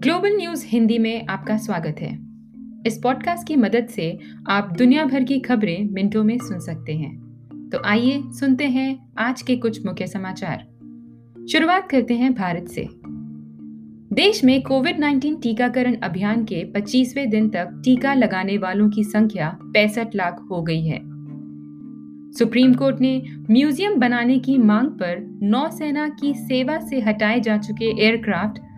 Global news Hindi में आपका स्वागत है। इस पॉडकास्ट की मदद से आप दुनिया भर की खबरें मिनटों में सुन सकते हैं। तो आइए सुनते हैं आज के कुछ मुख्य समाचार। शुरुआत करते हैं भारत से। देश में कोविड 19 टीकाकरण अभियान के 25वें दिन तक टीका लगाने वालों की संख्या पैंसठ लाख हो गई है। सुप्रीम कोर्ट ने म्यूज़ियम बनाने की मांग पर नौसेना की सेवा से हटाए जा चुके एयरक्राफ्ट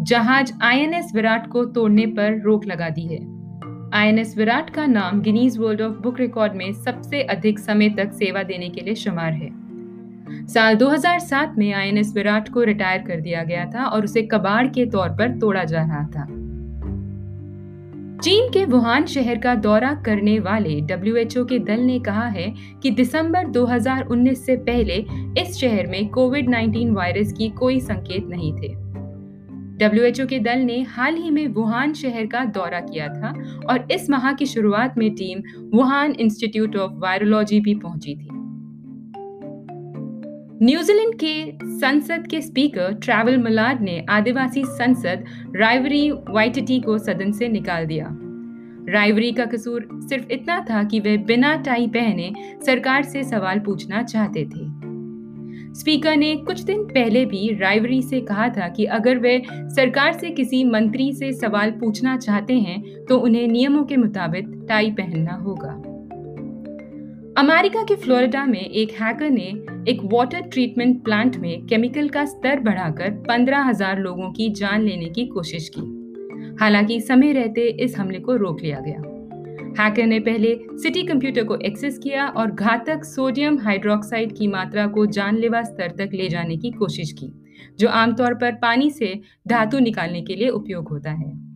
जहाज़ आईएनएस विराट को तोड़ने पर रोक लगा दी है। आईएनएस विराट का नाम Guinness world of book record में सबसे अधिक समय तक सेवा देने के लिए शुमार है। साल 2007 में आईएनएस विराट को रिटायर कर दिया गया था और उसे कबाड़ के तौर पर तोड़ा जा रहा था। चीन के वुहान शहर का दौरा करने वाले डब्ल्यूएचओ के दल ने कहा है कि दिसंबर 2019 से पहले इस शहर में कोविड 19 वायरस की कोई संकेत नहीं थे। डब्ल्यूएचओ के दल ने हाल ही में वुहान शहर का दौरा किया था और इस माह की शुरुआत में team Wuhan institute of virology भी पहुँची थी। न्यूजीलैंड के संसद के स्पीकर ट्रैवल मलाड ने आदिवासी संसद राइवरी वाइटटी को सदन से निकाल दिया। राइवरी का कसूर सिर्फ़ इतना था कि वे बिना टाई पहने सरकार से सवाल पूछना चाहते थे। स्पीकर ने कुछ दिन पहले भी राइवरी से कहा था कि अगर वे सरकार से किसी मंत्री से सवाल पूछना चाहते हैं तो उन्हें नियमों के मुताबिक टाई पहनना होगा। अमेरिका के फ्लोरिडा में एक हैकर ने एक वाटर ट्रीटमेंट प्लांट में केमिकल का स्तर बढ़ाकर पंद्रह हज़ार लोगों की जान लेने की कोशिश की। हालाँकि समय रहते इस हमले को रोक लिया गया। हैकर ने पहले सिटी कंप्यूटर को एक्सेस किया और घातक सोडियम हाइड्रोक्साइड की मात्रा को जानलेवा स्तर तक ले जाने की कोशिश की, जो आमतौर पर पानी से धातु निकालने के लिए उपयोग होता है।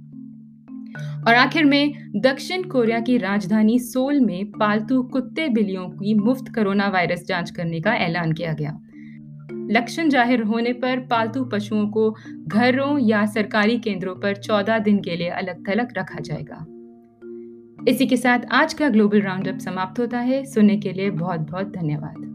और आखिर में, दक्षिण कोरिया की राजधानी सोल में पालतू कुत्ते बिल्लियों की मुफ़्त कोरोना वायरस जाँच करने का ऐलान किया गया। लक्षण ज़ाहिर होने पर पालतू पशुओं को घरों या सरकारी केंद्रों पर 14 दिन के लिए अलग थलग रखा जाएगा। इसी के साथ आज का ग्लोबल राउंडअप समाप्त होता है। सुनने के लिए बहुत बहुत धन्यवाद।